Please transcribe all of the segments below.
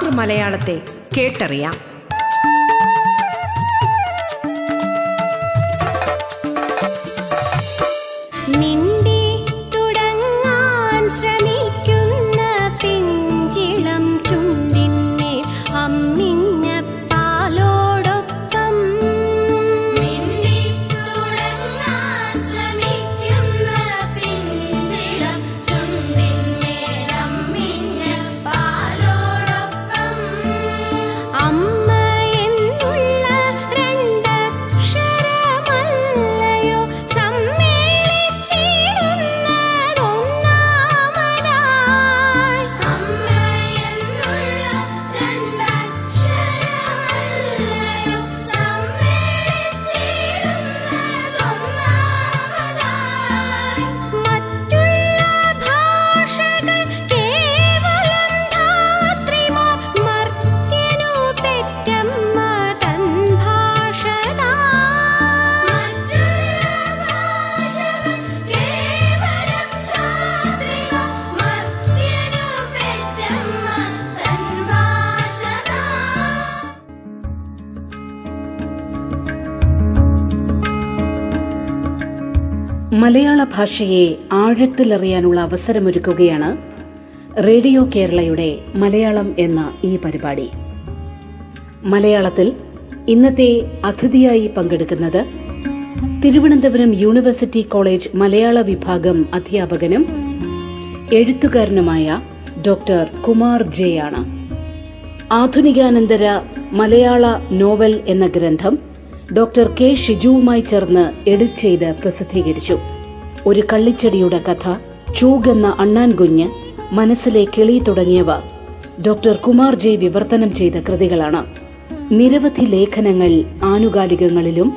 മാതൃമലയാളത്തെ കേട്ടറിയാം മലയാള ഭാഷയെ ആഴത്തിലറിയാനുള്ള അവസരമൊരുക്കുകയാണ് റേഡിയോ കേരളയുടെ മലയാളം എന്ന ഈ പരിപാടി. മലയാളത്തിൽ ഇന്നത്തെ അതിഥിയായി പങ്കെടുക്കുന്നത് തിരുവനന്തപുരം യൂണിവേഴ്സിറ്റി കോളേജ് മലയാള വിഭാഗം അധ്യാപകനും എഴുത്തുകാരനുമായ ഡോക്ടർ കുമാർ ജെ ആണ്. ആധുനികാനന്തര മലയാള നോവൽ എന്ന ഗ്രന്ഥം ഡോക്ടർ കെ ഷിജുവുമായി ചേർന്ന് എഡിറ്റ് ചെയ്ത് പ്രസിദ്ധീകരിച്ചു. ഒരു കള്ളിച്ചെടിയുടെ കഥ ചൂഗെന്ന അണ്ണാൻ കുഞ്ഞ് മനസ്സിലെ കിളി തുടങ്ങിയവ ഡോക്ടർ കുമാർ ജെ വിവർത്തനം ചെയ്ത കൃതികളാണ്. നിരവധി ലേഖനങ്ങൾ ആനുകാലികങ്ങളിലും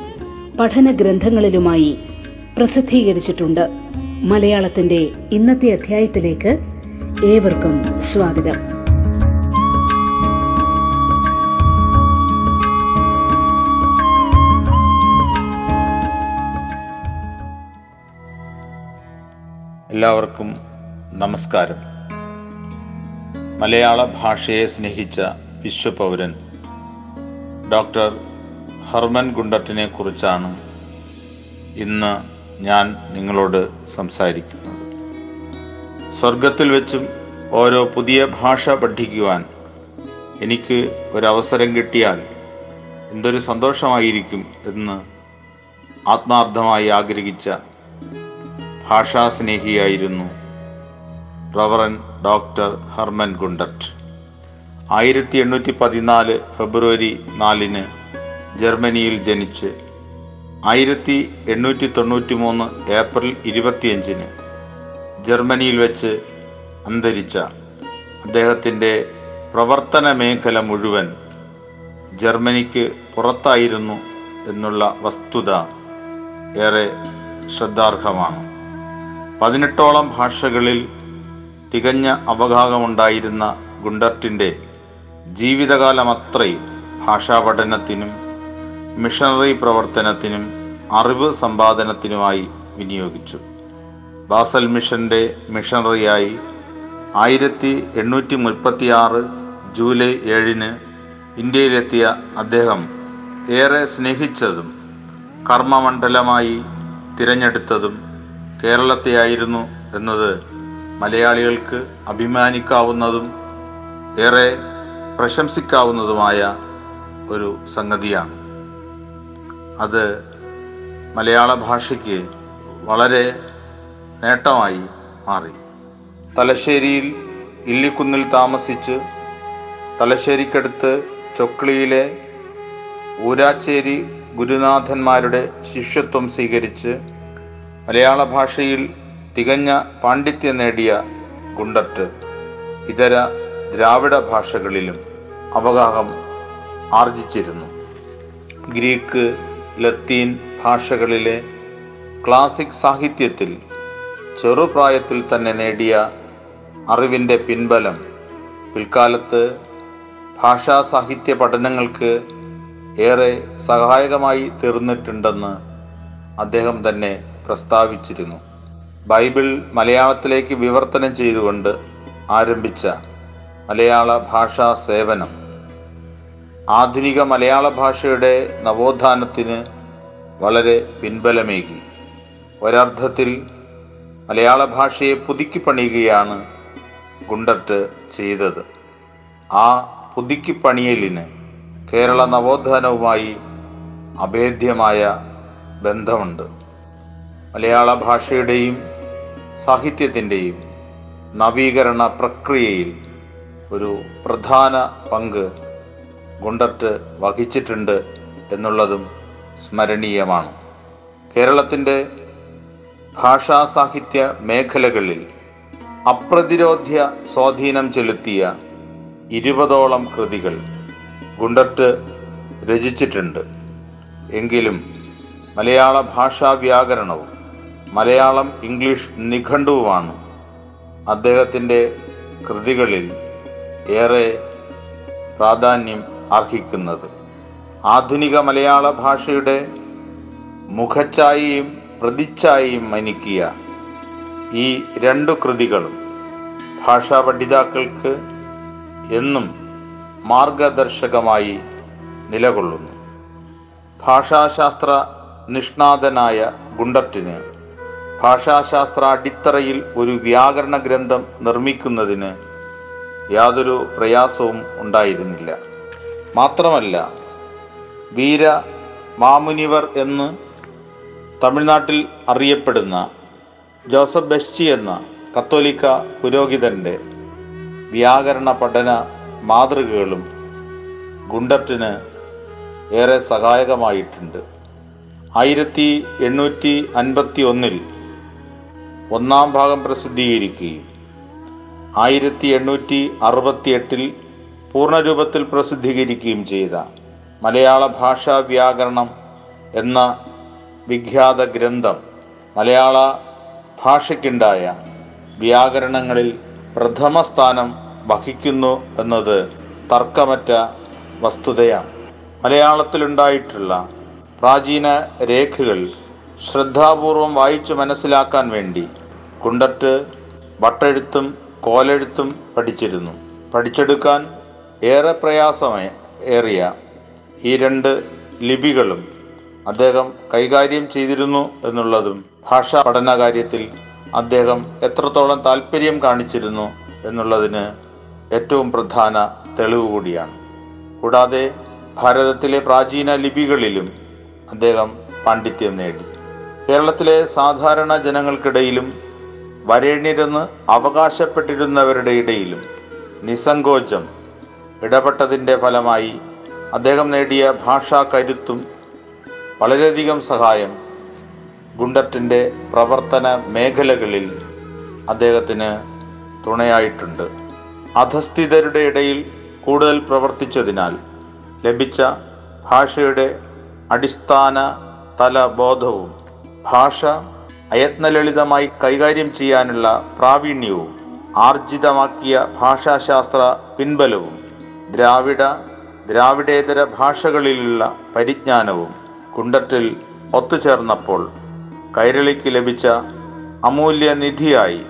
പഠന ഗ്രന്ഥങ്ങളിലുമായി പ്രസിദ്ധീകരിച്ചിട്ടുണ്ട്. മലയാളത്തിന്റെ ഇന്നത്തെ അധ്യായത്തിലേക്ക് ഏവർക്കും സ്വാഗതം. എല്ലാവർക്കും നമസ്കാരം. മലയാള ഭാഷയെ സ്നേഹിച്ച വിശ്വപൗരൻ ഡോക്ടർ ഹർമൻ ഗുണ്ടറ്റിനെ കുറിച്ചാണ് ഇന്ന് ഞാൻ നിങ്ങളോട് സംസാരിക്കുന്നത്. സ്വർഗത്തിൽ വെച്ചും ഓരോ പുതിയ ഭാഷ പഠിക്കുവാൻ എനിക്ക് ഒരവസരം കിട്ടിയാൽ എന്തൊരു സന്തോഷമായിരിക്കും എന്ന് ആത്മാർത്ഥമായി ആഗ്രഹിച്ച ഭാഷാസ്നേഹിയായിരുന്നു. റവറൻ ഡോക്ടർ ഹർമൻ ഗുണ്ടർട്ട് ആയിരത്തി എണ്ണൂറ്റി പതിനാല് ഫെബ്രുവരി നാലിന് ജർമ്മനിയിൽ ജനിച്ച് ആയിരത്തി എണ്ണൂറ്റി തൊണ്ണൂറ്റി മൂന്ന് ഏപ്രിൽ ഇരുപത്തിയഞ്ചിന് ജർമ്മനിയിൽ വെച്ച് അന്തരിച്ച അദ്ദേഹത്തിന്റെ പ്രവർത്തന മേഖല മുഴുവൻ ജർമ്മനിക്ക് പുറത്തായിരുന്നു എന്നുള്ള വസ്തുത ഏറെ ശ്രദ്ധാർഹമാണ്. പതിനെട്ടോളം ഭാഷകളിൽ തികഞ്ഞ അവഗാഹമുണ്ടായിരുന്ന ഗുണ്ടർട്ടിന്റെ ജീവിതകാലമത്രയും ഭാഷാ പഠനത്തിനും മിഷണറി പ്രവർത്തനത്തിനും അറിവ് സമ്പാദനത്തിനുമായി വിനിയോഗിച്ചു. ബാസൽ മിഷന്റെ മിഷണറിയായി ആയിരത്തി എണ്ണൂറ്റി മുപ്പത്തിയാറ് ജൂലൈ ഏഴിന് ഇന്ത്യയിലെത്തിയ അദ്ദേഹം ഏറെ സ്നേഹിച്ചതും കർമ്മമണ്ഡലമായി തിരഞ്ഞെടുത്തതും കേരളത്തെയായിരുന്നു എന്നത് മലയാളികൾക്ക് അഭിമാനിക്കാവുന്നതും ഏറെ പ്രശംസിക്കാവുന്നതുമായ ഒരു സംഗതിയാണ്. അത് മലയാള ഭാഷയ്ക്ക് വളരെ നേട്ടമായി മാറി. തലശ്ശേരിയിൽ ഇല്ലിക്കുന്നിൽ താമസിച്ച് തലശ്ശേരിക്കടുത്ത് ചൊക്ലിയിലെ ഊരാച്ചേരി ഗുരുനാഥന്മാരുടെ ശിഷ്യത്വം സ്വീകരിച്ച് മലയാള ഭാഷയിൽ തികഞ്ഞ പാണ്ഡിത്യം നേടിയ ഗുണ്ടറ്റ് ഇതര ദ്രാവിഡ ഭാഷകളിലും അവഗാഹം ആർജിച്ചിരുന്നു. ഗ്രീക്ക് ലത്തീൻ ഭാഷകളിലെ ക്ലാസിക് സാഹിത്യത്തിൽ ചെറുപ്രായത്തിൽ തന്നെ നേടിയ അറിവിന്റെ പിൻബലം പിൽക്കാലത്ത് ഭാഷാ സാഹിത്യ പഠനങ്ങൾക്ക് ഏറെ സഹായകമായി തീർന്നിട്ടുണ്ടെന്ന് അദ്ദേഹം തന്നെ പ്രസ്താവിച്ചിരുന്നു. ബൈബിൾ മലയാളത്തിലേക്ക് വിവർത്തനം ചെയ്തുകൊണ്ട് ആരംഭിച്ച മലയാള ഭാഷാ സേവനം. ആധുനിക മലയാള ഭാഷയുടെ നവോത്ഥാനത്തിന് വളരെ പിൻബലമേകി. ഒരർത്ഥത്തിൽ മലയാള ഭാഷയെ പുതുക്കി പണിയുകയാണ് ഗുണ്ടറ്റ് ചെയ്തത്. ആ പുതുക്കി പണിയലിന് കേരള നവോത്ഥാനവുമായി അഭേദ്യമായ ബന്ധമുണ്ട്. മലയാള ഭാഷയുടെയും സാഹിത്യത്തിന്റെയും നവീകരണ പ്രക്രിയയിൽ ഒരു പ്രധാന പങ്ക് ഗുണ്ടർട്ട് വഹിച്ചിട്ടുണ്ട് എന്നുള്ളതും സ്മരണീയമാണ്. കേരളത്തിന്റെ ഭാഷാ സാഹിത്യ മേഖലകളിൽ അപ്രതിരോധ്യ സ്വാധീനം ചെലുത്തിയ ഇരുപതോളം കൃതികൾ ഗുണ്ടർട്ട് രചിച്ചിട്ടുണ്ട്. എങ്കിലും മലയാള ഭാഷാ വ്യാകരണവും മലയാളം ഇംഗ്ലീഷ് നിഘണ്ടുവുമാണ്. അദ്ദേഹത്തിന്റെ കൃതികളിൽ ഏറെ പ്രാധാന്യം അർഹിക്കുന്നത്. ആധുനിക മലയാള ഭാഷയുടെ മുഖച്ഛായയും പ്രതിച്ഛായയും മനിക്കിയ ഈ രണ്ടു കൃതികളും ഭാഷാ പഠിതാക്കൾക്ക് എന്നും മാർഗദർശകമായി നിലകൊള്ളുന്നു. ഭാഷാശാസ്ത്ര നിഷ്ണാതനായ ഗുണ്ടറ്റിന് ഭാഷാശാസ്ത്ര അടിത്തറയിൽ ഒരു വ്യാകരണ ഗ്രന്ഥം നിർമ്മിക്കുന്നതിന് യാതൊരു പ്രയാസവും ഉണ്ടായിരുന്നില്ല. മാത്രമല്ല വീര മാമുനിവർ എന്ന് തമിഴ്നാട്ടിൽ അറിയപ്പെടുന്ന ജോസഫ് ബെസ്റ്റി എന്ന കത്തോലിക്ക പുരോഹിതന്റെ വ്യാകരണ പഠന മാതൃകകളും ഗുണ്ടറ്റിന് ഏറെ സഹായകമായിട്ടുണ്ട്. ആയിരത്തി എണ്ണൂറ്റി അൻപത്തി ഒന്നിൽ ഒന്നാം ഭാഗം പ്രസിദ്ധീകരിക്കുകയും ആയിരത്തി എണ്ണൂറ്റി അറുപത്തി എട്ടിൽ പൂർണരൂപത്തിൽ പ്രസിദ്ധീകരിക്കുകയും ചെയ്ത മലയാള ഭാഷാ വ്യാകരണം എന്ന വിഖ്യാത ഗ്രന്ഥം മലയാള ഭാഷയ്ക്കുണ്ടായ വ്യാകരണങ്ങളിൽ പ്രഥമ സ്ഥാനം വഹിക്കുന്നു എന്നത് തർക്കമറ്റ വസ്തുതയാണ്. മലയാളത്തിലുണ്ടായിട്ടുള്ള പ്രാചീന രേഖകൾ ശ്രദ്ധാപൂർവം വായിച്ചു മനസ്സിലാക്കാൻ വേണ്ടി കുണ്ടറ്റ് വട്ടെഴുത്തും കോലെഴുത്തും പഠിച്ചിരുന്നു. പഠിച്ചെടുക്കാൻ ഏറെ പ്രയാസമേ ഏറിയ ഈ രണ്ട് ലിപികളും അദ്ദേഹം കൈകാര്യം ചെയ്തിരുന്നു എന്നുള്ളതും ഭാഷാ പഠന കാര്യത്തിൽ അദ്ദേഹം എത്രത്തോളം താല്പര്യം കാണിച്ചിരുന്നു എന്നുള്ളതിന് ഏറ്റവും പ്രധാന തെളിവ് കൂടിയാണ്. കൂടാതെ ഭാരതത്തിലെ പ്രാചീന ലിപികളിലും അദ്ദേഹം പാണ്ഡിത്യം നേടി. കേരളത്തിലെ സാധാരണ ജനങ്ങൾക്കിടയിലും വരേണ്യരെന്ന് അവകാശപ്പെട്ടിരുന്നവരുടെ ഇടയിലും നിസ്സങ്കോചം ഇടപെട്ടതിന്റെ ഫലമായി അദ്ദേഹം നേടിയ ഭാഷാ കരുത്തും വളരെയധികം സഹായം ഗുണ്ടറ്റിന്റെ പ്രവർത്തന മേഖലകളിൽ അദ്ദേഹത്തിന് തുണയായിട്ടുണ്ട്. അധസ്ഥിതരുടെ ഇടയിൽ കൂടുതൽ പ്രവർത്തിച്ചതിനാൽ ലഭിച്ച ഭാഷയുടെ അടിസ്ഥാന തലബോധവും ഭാഷ അയത്നലളിതമായി കൈകാര്യം ചെയ്യാനുള്ള പ്രാവീണ്യവും ആർജിതമാക്കിയ ഭാഷാശാസ്ത്ര പിൻബലവും ദ്രാവിഡ ദ്രാവിഡേതര ഭാഷകളിലുള്ള പരിജ്ഞാനവും കുണ്ടറ്റിൽ ഒത്തുചേർന്നപ്പോൾ കൈരളിക്ക് ലഭിച്ച അമൂല്യ നിധിയായി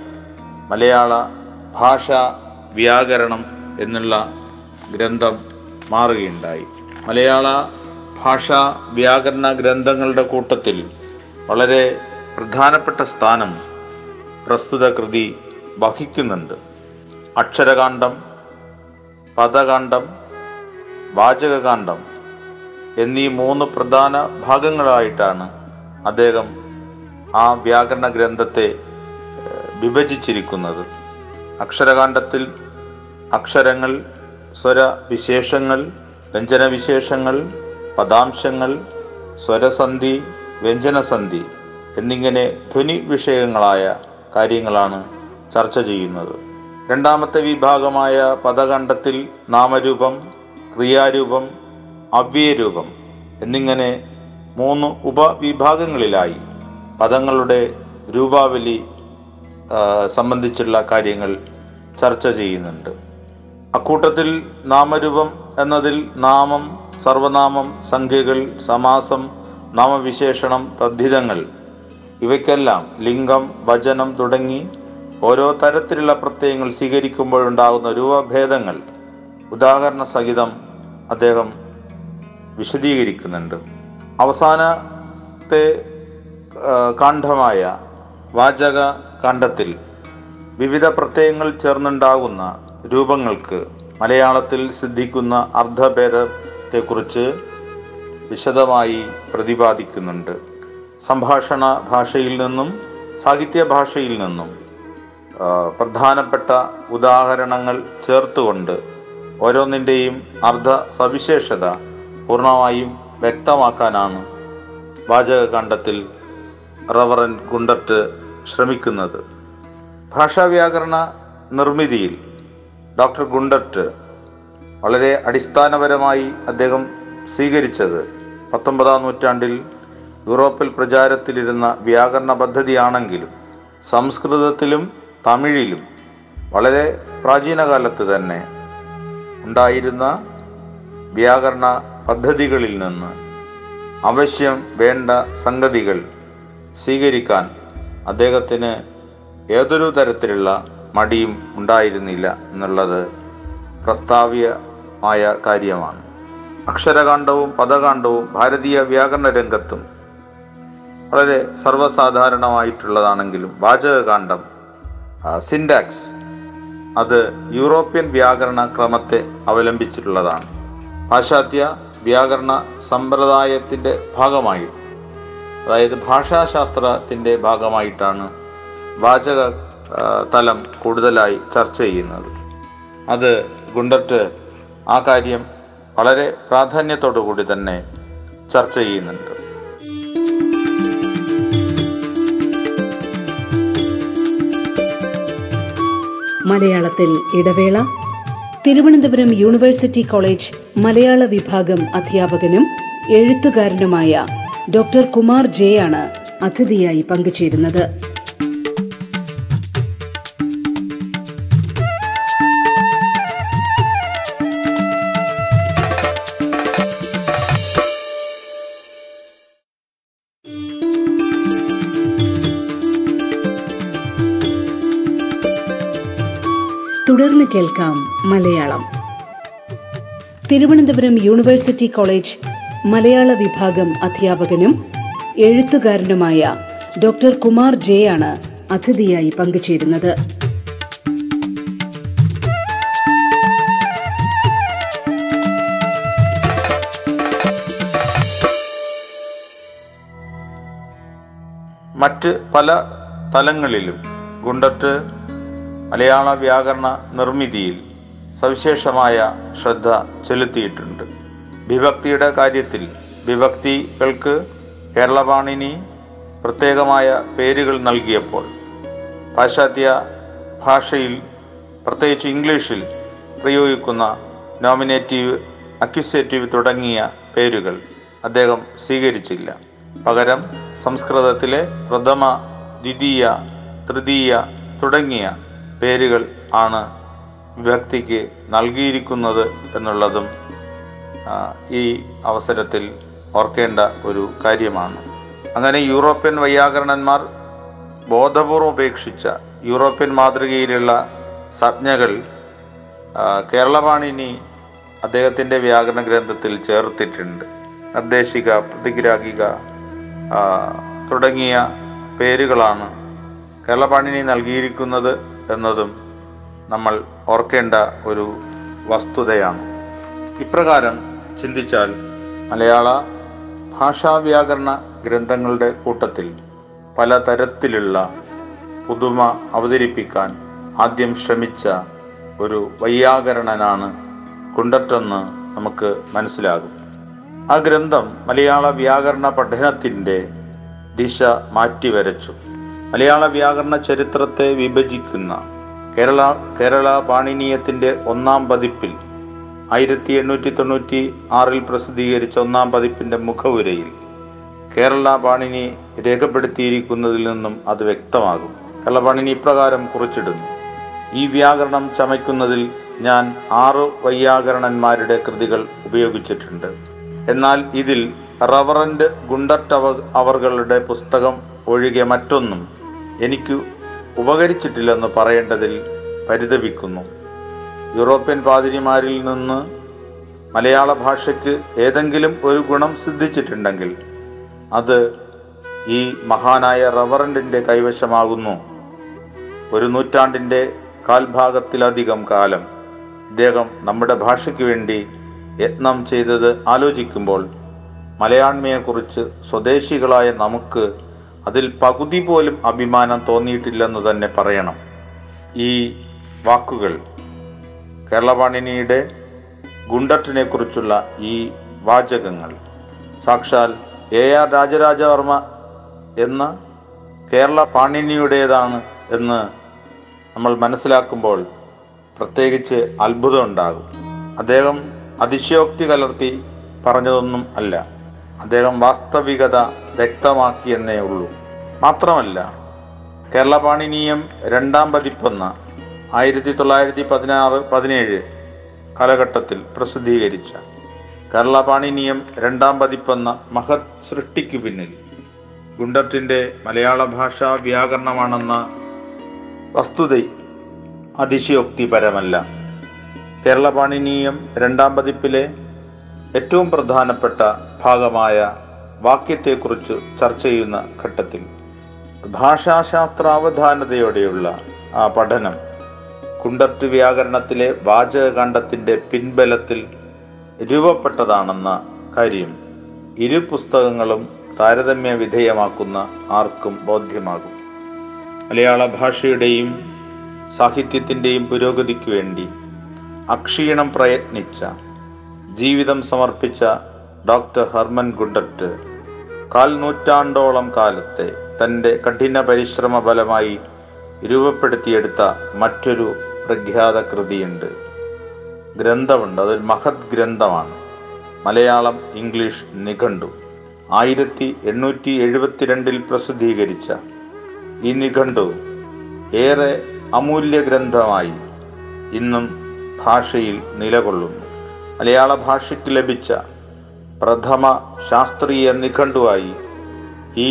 മലയാള ഭാഷ വ്യാകരണം എന്നുള്ള ഗ്രന്ഥം മാറുകയുണ്ടായി. മലയാള ഭാഷാ വ്യാകരണ ഗ്രന്ഥങ്ങളുടെ കൂട്ടത്തിൽ വളരെ പ്രധാനപ്പെട്ട സ്ഥാനം പ്രസ്തുത കൃതി വഹിക്കുന്നുണ്ട്. അക്ഷരകാന്ഡം പദകാന്ഡം വാചകകാന്ഡം എന്നീ മൂന്ന് പ്രധാന ഭാഗങ്ങളായിട്ടാണ് അദ്ദേഹം ആ വ്യാകരണ ഗ്രന്ഥത്തെ വിഭജിച്ചിരിക്കുന്നത്. അക്ഷരകാന്ഡത്തിൽ അക്ഷരങ്ങൾ സ്വരവിശേഷങ്ങൾ വ്യഞ്ജനവിശേഷങ്ങൾ പദാംശങ്ങൾ സ്വരസന്ധി വ്യഞ്ജനസന്ധി എന്നിങ്ങനെ ധ്വനി വിഷയങ്ങളായ കാര്യങ്ങളാണ് ചർച്ച ചെയ്യുന്നത്. രണ്ടാമത്തെ വിഭാഗമായ പദകണ്ഠത്തിൽ നാമരൂപം ക്രിയാരൂപം അവ്യയരൂപം എന്നിങ്ങനെ മൂന്ന് ഉപവിഭാഗങ്ങളിലായി പദങ്ങളുടെ രൂപാവലി സംബന്ധിച്ചുള്ള കാര്യങ്ങൾ ചർച്ച ചെയ്യുന്നുണ്ട്. അക്കൂട്ടത്തിൽ നാമരൂപം എന്നതിൽ നാമം സർവനാമം സംഖ്യകൾ സമാസം നാമവിശേഷണം തദ്ധിതങ്ങൾ ഇവയ്ക്കെല്ലാം ലിംഗം വചനം തുടങ്ങി ഓരോ തരത്തിലുള്ള പ്രത്യയങ്ങൾ സ്വീകരിക്കുമ്പോഴുണ്ടാകുന്ന രൂപഭേദങ്ങൾ ഉദാഹരണ സഹിതം അദ്ദേഹം വിശദീകരിക്കുന്നുണ്ട്. അവസാനത്തെ കാണ്ഡമായ വാചക കാണ്ഡത്തിൽ വിവിധ പ്രത്യയങ്ങൾ ചേർന്നുണ്ടാകുന്ന രൂപങ്ങൾക്ക് മലയാളത്തിൽ സിദ്ധിക്കുന്ന അർദ്ധഭേദത്തെക്കുറിച്ച് വിശദമായി പ്രതിപാദിക്കുന്നുണ്ട്. സംഭാഷണ ഭാഷയിൽ നിന്നും സാഹിത്യ ഭാഷയിൽ നിന്നും പ്രധാനപ്പെട്ട ഉദാഹരണങ്ങൾ ചേർത്തുകൊണ്ട് ഓരോന്നിന്റെയും അർദ്ധ സവിശേഷത പൂർണമായും വ്യക്തമാക്കാനാണ് വാചകകാണ്ഡത്തിൽ റവറൻ ഗുണ്ടറ്റ് ശ്രമിക്കുന്നത്. ഭാഷാവ്യാകരണ നിർമ്മിതിയിൽ ഡോക്ടർ ഗുണ്ടറ്റ് വളരെ അടിസ്ഥാനപരമായി അദ്ദേഹം സ്വീകരിച്ചത് പത്തൊമ്പതാം നൂറ്റാണ്ടിൽ യൂറോപ്പിൽ പ്രചാരത്തിലിരുന്ന വ്യാകരണ പദ്ധതിയാണെങ്കിലും സംസ്കൃതത്തിലും തമിഴിലും വളരെ പ്രാചീനകാലത്ത് തന്നെ ഉണ്ടായിരുന്ന വ്യാകരണ പദ്ധതികളിൽ നിന്ന് ആവശ്യം വേണ്ട സംഗതികൾ സ്വീകരിക്കാൻ അദ്ദേഹത്തിന് ഏതൊരു തരത്തിലുള്ള മടിയും ഉണ്ടായിരുന്നില്ല എന്നുള്ളത് പ്രസ്താവ്യമായ കാര്യമാണ്. അക്ഷരകാന്ഡവും പദകാന്ഡവും ഭാരതീയ വ്യാകരണ രംഗത്തും വളരെ സർവസാധാരണമായിട്ടുള്ളതാണെങ്കിലും വാചകകാന്ഡം സിൻഡാക്സ് അത് യൂറോപ്യൻ വ്യാകരണ ക്രമത്തെ അവലംബിച്ചിട്ടുള്ളതാണ്. പാശ്ചാത്യ വ്യാകരണ സമ്പ്രദായത്തിന്റെ ഭാഗമായി അതായത് ഭാഷാശാസ്ത്രത്തിന്റെ ഭാഗമായിട്ടാണ് വാചക തലം കൂടുതലായി ചർച്ച ചെയ്യുന്നത്. അത് ഗുണ്ടറ്റ് ആ കാര്യം വളരെ പ്രാധാന്യത്തോടു കൂടി തന്നെ ചർച്ച ചെയ്യുന്നുണ്ട്. മലയാളത്തിൽ ഇടവേള. തിരുവനന്തപുരം യൂണിവേഴ്സിറ്റി കോളേജ് മലയാള വിഭാഗം അധ്യാപകനും എഴുത്തുകാരനുമായ ഡോക്ടർ കുമാർ ജെ ആണ് അതിഥിയായി പങ്കുചേരുന്നത്. കേൾക്കാം മലയാളം. തിരുവനന്തപുരം യൂണിവേഴ്സിറ്റി കോളേജ് മലയാള വിഭാഗം അധ്യാപകനും എഴുത്തുകാരനുമായ ഡോക്ടർ കുമാർ ജെ ആണ് അതിഥിയായി പങ്കുചേരുന്നത്. മറ്റ് പല തലങ്ങളിലും ഗുണ്ടറ്റ് മലയാള വ്യാകരണ നിർമ്മിതിയിൽ സവിശേഷമായ ശ്രദ്ധ ചെലുത്തിയിട്ടുണ്ട്. വിഭക്തിയുടെ കാര്യത്തിൽ വിഭക്തികൾക്ക് കേരളപാണിനി പ്രത്യേകമായ പേരുകൾ നൽകിയപ്പോൾ പാശ്ചാത്യ ഭാഷയിൽ പ്രത്യേകിച്ച് ഇംഗ്ലീഷിൽ പ്രയോഗിക്കുന്ന നോമിനേറ്റീവ് അക്യുസേറ്റീവ് തുടങ്ങിയ പേരുകൾ അദ്ദേഹം സ്വീകരിച്ചില്ല. പകരം സംസ്കൃതത്തിലെ പ്രഥമ ദ്വിതീയ തൃതീയ തുടങ്ങിയ പേരുകൾ ആണ് വ്യക്തിക്ക് നൽകിയിരിക്കുന്നത് എന്നുള്ളതും ഈ അവസരത്തിൽ ഓർക്കേണ്ട ഒരു കാര്യമാണ്. അങ്ങനെ യൂറോപ്യൻ വൈയാകരണന്മാർ ബോധപൂർവം ഉപേക്ഷിച്ച യൂറോപ്യൻ മാതൃകയിലുള്ള സംജ്ഞകൾ കേരളപാണിനി അദ്ദേഹത്തിന്റെ വ്യാകരണ ഗ്രന്ഥത്തിൽ ചേർത്തിട്ടുണ്ട്. നിർദ്ദേശിക പ്രതിഗ്രാഹിക തുടങ്ങിയ പേരുകളാണ് കേരളപാണിനി നൽകിയിരിക്കുന്നത്. എന്നതും നമ്മൾ ഓർക്കേണ്ട ഒരു വസ്തുതയാണ്. ഇപ്രകാരം ചിന്തിച്ചാൽ മലയാള ഭാഷാവ്യാകരണ ഗ്രന്ഥങ്ങളുടെ കൂട്ടത്തിൽ പലതരത്തിലുള്ള പുതുമ അവതരിപ്പിക്കാൻ ആദ്യം ശ്രമിച്ച ഒരു വൈയാകരണനാണ് കുണ്ടറ്റെന്ന് നമുക്ക് മനസ്സിലാകും. ആ ഗ്രന്ഥം മലയാള വ്യാകരണ പഠനത്തിന്റെ ദിശ മാറ്റിവരച്ചു. മലയാള വ്യാകരണ ചരിത്രത്തെ വിഭജിക്കുന്ന കേരള കേരള പാണിനീയത്തിന്റെ ഒന്നാം പതിപ്പിൽ ആയിരത്തി എണ്ണൂറ്റി തൊണ്ണൂറ്റി ആറിൽ പ്രസിദ്ധീകരിച്ച ഒന്നാം പതിപ്പിന്റെ മുഖവുരയിൽ കേരള പാണിനി രേഖപ്പെടുത്തിയിരിക്കുന്നതിൽ നിന്നും അത് വ്യക്തമാകും. കേരള പാണിനി ഇപ്രകാരം കുറിച്ചിടുന്നു. ഈ വ്യാകരണം ചമയ്ക്കുന്നതിൽ ഞാൻ ആറ് വൈയാകരണന്മാരുടെ കൃതികൾ ഉപയോഗിച്ചിട്ടുണ്ട്. എന്നാൽ ഇതിൽ റവറന്റ് ഗുണ്ടട്ട് അവ അവർകളുടെ പുസ്തകം ഒഴികെ മറ്റൊന്നും എനിക്ക് ഉപകരിച്ചിട്ടില്ലെന്ന് പറയേണ്ടതിൽ പരിതപിക്കുന്നു. യൂറോപ്യൻ പാതിരിമാരിൽ നിന്ന് മലയാള ഭാഷയ്ക്ക് ഏതെങ്കിലും ഒരു ഗുണം സിദ്ധിച്ചിട്ടുണ്ടെങ്കിൽ അത് ഈ മഹാനായ റവറൻഡിന്റെ കൈവശമാകുന്നു. ഒരു നൂറ്റാണ്ടിന്റെ കാൽഭാഗത്തിലധികം കാലം ഇദ്ദേഹം നമ്മുടെ ഭാഷയ്ക്ക് വേണ്ടി യത്നം ചെയ്തത് ആലോചിക്കുമ്പോൾ മലയാണ്മയെക്കുറിച്ച് സ്വദേശികളായ നമുക്ക് അതിൽ പകുതി പോലും അഭിമാനം തോന്നിയിട്ടില്ലെന്ന് തന്നെ പറയണം. ഈ വാക്കുകൾ കേരളവാണിനിയുടെ ഗുണ്ടറ്റിനെ കുറിച്ചുള്ള ഈ വാചകങ്ങൾ. സാക്ഷാൽ എ ആർ രാജരാജവർമ്മ എന്ന കേരള പാണിനിയുടേതാണ് എന്ന് നമ്മൾ മനസ്സിലാക്കുമ്പോൾ പ്രത്യേകിച്ച് അത്ഭുതം ഉണ്ടാകും. അദ്ദേഹം അതിശയോക്തി കലർത്തി പറഞ്ഞതൊന്നും അല്ല. അദ്ദേഹം വാസ്തവികത വ്യക്തമാക്കിയെന്നേ ഉള്ളൂ. മാത്രമല്ല കേരള പാണിനീയം രണ്ടാം പതിപ്പെന്ന ആയിരത്തി തൊള്ളായിരത്തി പതിനാറ് പതിനേഴ് കാലഘട്ടത്തിൽ പ്രസിദ്ധീകരിച്ച കേരള പാണിനീയം രണ്ടാം പതിപ്പെന്ന മഹത് സൃഷ്ടിക്കു പിന്നിൽ ഗുണ്ടറ്റിന്റെ മലയാള ഭാഷാ വ്യാകരണമാണെന്ന വസ്തുത അതിശയോക്തിപരമല്ല. കേരള പാണിനീയം രണ്ടാം പതിപ്പിലെ ഏറ്റവും പ്രധാനപ്പെട്ട ഭാഗമായ വാക്യത്തെക്കുറിച്ച് ചർച്ച ചെയ്യുന്ന ഘട്ടത്തിൽ. ഭാഷാശാസ്ത്രാവധാനതയോടെയുള്ള ആ പഠനം കുണ്ടത്ത് വ്യാകരണത്തിലെ വാചകഖണ്ഡത്തിന്റെ പിൻബലത്തിൽ രൂപപ്പെട്ടതാണെന്ന കാര്യം ഇരു പുസ്തകങ്ങളും താരതമ്യ വിധേയമാക്കുന്ന ആർക്കും ബോധ്യമാകും. മലയാള ഭാഷയുടെയും സാഹിത്യത്തിന്റെയും പുരോഗതിക്ക് വേണ്ടി അക്ഷീണം പ്രയത്നിച്ച ജീവിതം സമർപ്പിച്ച ഡോക്ടർ ഹർമൻ ഗുണ്ടറ്റ് കാൽ നൂറ്റാണ്ടോളം കാലത്തെ തന്റെ കഠിന പരിശ്രമ ഫലമായി രൂപപ്പെടുത്തിയെടുത്ത മറ്റൊരു പ്രഖ്യാത കൃതിയുണ്ട് ഗ്രന്ഥമുണ്ട്. അതൊരു മഹത് ഗ്രന്ഥമാണ്. മലയാളം ഇംഗ്ലീഷ് നിഘണ്ടു. ആയിരത്തി എണ്ണൂറ്റി എഴുപത്തിരണ്ടിൽ പ്രസിദ്ധീകരിച്ച ഈ നിഘണ്ടു ഏറെ അമൂല്യ ഗ്രന്ഥമായി ഇന്നും ഭാഷയിൽ നിലകൊള്ളുന്നു. മലയാള ഭാഷയ്ക്ക് ലഭിച്ച പ്രഥമ ശാസ്ത്രീയ നിഘണ്ടുവായി ഈ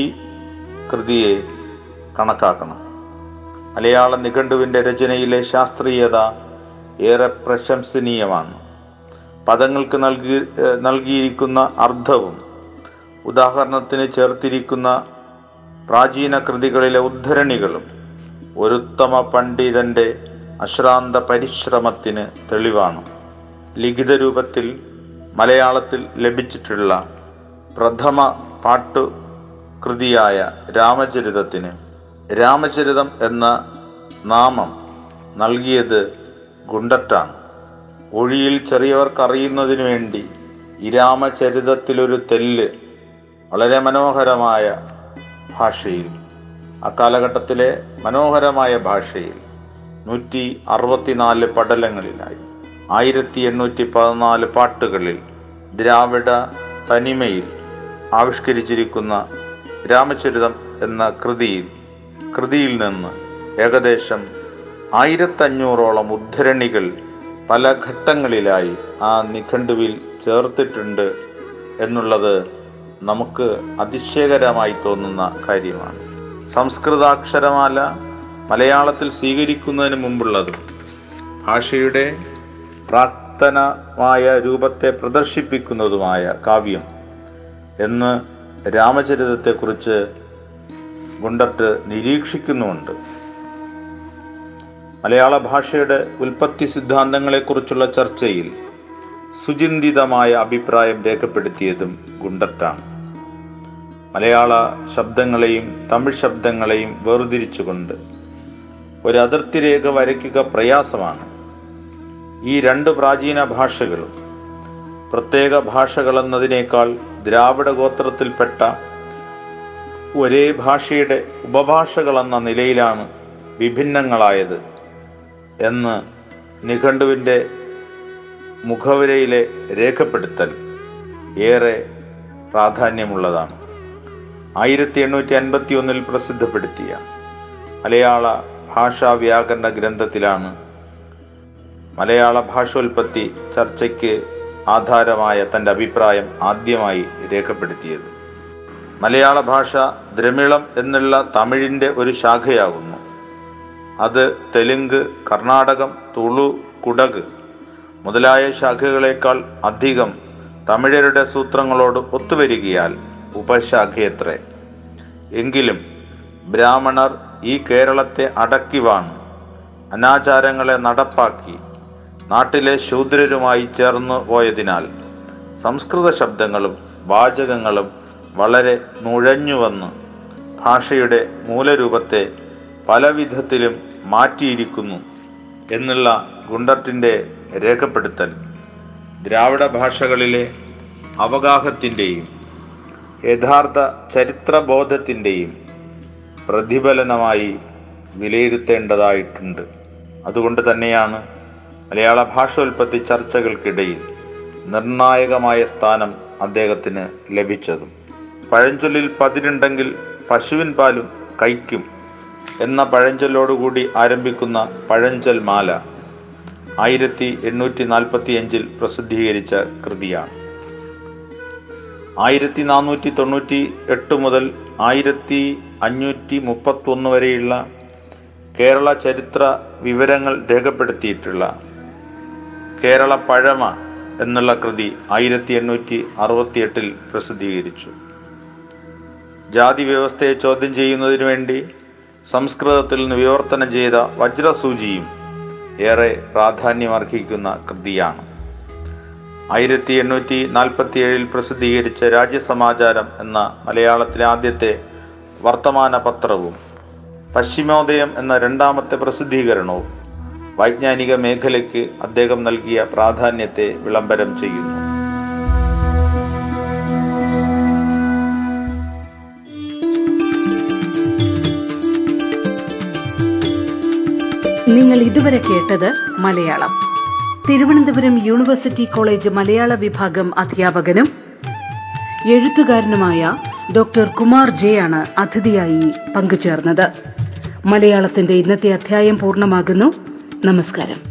കൃതിയെ കണക്കാക്കണം. മലയാള നിഘണ്ടുവിന്റെ രചനയിലെ ശാസ്ത്രീയത ഏറെ പ്രശംസനീയമാണ്. പദങ്ങൾക്ക് നൽകി നൽകിയിരിക്കുന്ന അർത്ഥവും ഉദാഹരണത്തിന് ചേർത്തിരിക്കുന്ന പ്രാചീന കൃതികളിലെ ഉദ്ധരണികളും ഒരുത്തമ പണ്ഡിതന്റെ അശ്രാന്ത പരിശ്രമത്തിന് തെളിവാണ്. ലിഖിത രൂപത്തിൽ മലയാളത്തിൽ ലഭിച്ചിട്ടുള്ള പ്രഥമ പാട്ടു കൃതിയായ രാമചരിതത്തിന് രാമചരിതം എന്ന നാമം നൽകിയത് ഗുണ്ടറ്റാണ് ഒഴിയിൽ ചെറിയവർക്കറിയുന്നതിനു വേണ്ടി ഈ രാമചരിതത്തിലൊരു തെല്ല് വളരെ മനോഹരമായ ഭാഷയിൽ അക്കാലഘട്ടത്തിലെ മനോഹരമായ ഭാഷയിൽ നൂറ്റി അറുപത്തിനാല് പടലങ്ങളിലായി. ആയിരത്തി എണ്ണൂറ്റി പതിനാല് പാട്ടുകളിൽ ദ്രാവിഡ തനിമയിൽ ആവിഷ്കരിച്ചിരിക്കുന്ന രാമചരിതം എന്ന കൃതിയിൽ കൃതിയിൽ നിന്ന് ഏകദേശം ആയിരത്തഞ്ഞൂറോളം ഉദ്ധരണികൾ പല ഘട്ടങ്ങളിലായി ആ നിഘണ്ടുവിൽ ചേർത്തിട്ടുണ്ട് എന്നുള്ളത് നമുക്ക് അതിശയകരമായി തോന്നുന്ന കാര്യമാണ്. സംസ്കൃതാക്ഷരമാല മലയാളത്തിൽ സ്വീകരിക്കുന്നതിന് മുമ്പുള്ളതും ഭാഷയുടെ പ്രാക്തനമായ രൂപത്തെ പ്രദർശിപ്പിക്കുന്നതുമായ കാവ്യം എന്ന് രാമചരിതത്തെക്കുറിച്ച് ഗുണ്ടത്ത് നിരീക്ഷിക്കുന്നുമുണ്ട്. മലയാള ഭാഷയുടെ ഉൽപ്പത്തി സിദ്ധാന്തങ്ങളെക്കുറിച്ചുള്ള ചർച്ചയിൽ സുചിന്തിതമായ അഭിപ്രായം രേഖപ്പെടുത്തിയതും ഗുണ്ടത്താണ്. മലയാള ശബ്ദങ്ങളെയും തമിഴ് ശബ്ദങ്ങളെയും വേർതിരിച്ചുകൊണ്ട് ഒരു അതിർത്തി രേഖ വരയ്ക്കുക പ്രയാസമാണ്. ഈ രണ്ട് പ്രാചീന ഭാഷകളും പ്രത്യേക ഭാഷകളെന്നതിനേക്കാൾ ദ്രാവിഡ ഗോത്രത്തിൽപ്പെട്ട ഒരേ ഭാഷയുടെ ഉപഭാഷകളെന്ന നിലയിലാണ് വിഭിന്നങ്ങളായത് എന്ന് നിഘണ്ടുവിന്റെ മുഖവരയിലെ രേഖപ്പെടുത്തൽ ഏറെ പ്രാധാന്യമുള്ളതാണ്. ആയിരത്തി എണ്ണൂറ്റി അൻപത്തി ഒന്നിൽ പ്രസിദ്ധപ്പെടുത്തിയ മലയാള ഭാഷാ വ്യാകരണ ഗ്രന്ഥത്തിലാണ് മലയാള ഭാഷോൽപത്തി ചർച്ചയ്ക്ക് ആധാരമായ തന്റെ അഭിപ്രായം ആദ്യമായി രേഖപ്പെടുത്തിയത്. മലയാള ഭാഷ ദ്രമിളം എന്നുള്ള തമിഴിന്റെ ഒരു ശാഖയാകുന്നു. അത് തെലുങ്ക് കർണാടകം തുളു കുടക് മുതലായ ശാഖകളേക്കാൾ അധികം തമിഴരുടെ സൂത്രങ്ങളോട് ഒത്തുവരികയാൽ ഉപശാഖയത്രേ. എങ്കിലും ബ്രാഹ്മണർ ഈ കേരളത്തെ അടക്കി വാണ് അനാചാരങ്ങളെ നടപ്പാക്കി നാട്ടിലെ ശൂദ്രരുമായി ചേർന്നു പോയതിനാൽ സംസ്കൃത ശബ്ദങ്ങളും വാചകങ്ങളും വളരെ നുഴഞ്ഞുവന്ന്. ഭാഷയുടെ മൂലരൂപത്തെ പലവിധത്തിലും മാറ്റിയിരിക്കുന്നു എന്നുള്ള ഗുണ്ടർട്ടിന്റെ രേഖപ്പെടുത്തൽ. ദ്രാവിഡ ഭാഷകളിലെ അവഗാഹത്തിന്റെയും യഥാർത്ഥ ചരിത്രബോധത്തിന്റെയും പ്രതിഫലനമായി വിലയിരുത്തേണ്ടതായിട്ടുണ്ട്. അതുകൊണ്ട് തന്നെയാണ് മലയാള ഭാഷോൽപ്പത്തി ചർച്ചകൾക്കിടയിൽ നിർണായകമായ സ്ഥാനം അദ്ദേഹത്തിന് ലഭിച്ചതും. പഴഞ്ചൊല്ലിൽ പതിരുണ്ടെങ്കിൽ പശുവിൻ പാലും കൈക്കും എന്ന പഴഞ്ചൊല്ലോടുകൂടി ആരംഭിക്കുന്ന പഴഞ്ചൊൽ മാല ആയിരത്തി എണ്ണൂറ്റി നാൽപ്പത്തി അഞ്ചിൽ പ്രസിദ്ധീകരിച്ച കൃതിയാണ്. ആയിരത്തി നാനൂറ്റി തൊണ്ണൂറ്റി എട്ട് മുതൽ ആയിരത്തി അഞ്ഞൂറ്റി മുപ്പത്തൊന്ന് വരെയുള്ള കേരള ചരിത്ര വിവരങ്ങൾ രേഖപ്പെടുത്തിയിട്ടുള്ള കേരള പഴമ എന്നുള്ള കൃതി ആയിരത്തി എണ്ണൂറ്റി അറുപത്തിയെട്ടിൽ പ്രസിദ്ധീകരിച്ചു. ജാതി വ്യവസ്ഥയെ ചോദ്യം ചെയ്യുന്നതിനു വേണ്ടി സംസ്കൃതത്തിൽ നിന്ന് വിവർത്തനം ചെയ്ത വജ്രസൂചിയും ഏറെ പ്രാധാന്യമർഹിക്കുന്ന കൃതിയാണ്. ആയിരത്തി എണ്ണൂറ്റി നാൽപ്പത്തി ഏഴിൽ പ്രസിദ്ധീകരിച്ച രാജ്യസമാചാരം എന്ന മലയാളത്തിലെ ആദ്യത്തെ വർത്തമാന പത്രവും പശ്ചിമോദയം എന്ന രണ്ടാമത്തെ പ്രസിദ്ധീകരണവും വൈജ്ഞാനിക മേഖലയ്ക്ക് അദ്ദേഹം നൽകിയ പ്രാധാന്യത്തെ വിളംബരം ചെയ്യുന്നു. നിങ്ങൾ ഇതുവരെ കേട്ടത് മലയാളം. തിരുവനന്തപുരം യൂണിവേഴ്സിറ്റി കോളേജ് മലയാള വിഭാഗം അധ്യാപകനും എഴുത്തുകാരനുമായ ഡോക്ടർ കുമാർ ജെ ആണ് അതിഥിയായി പങ്കുചേർന്നത്. മലയാളത്തിന്റെ ഇന്നത്തെ അധ്യായം പൂർണമാകുന്നു. നമസ്കാരം.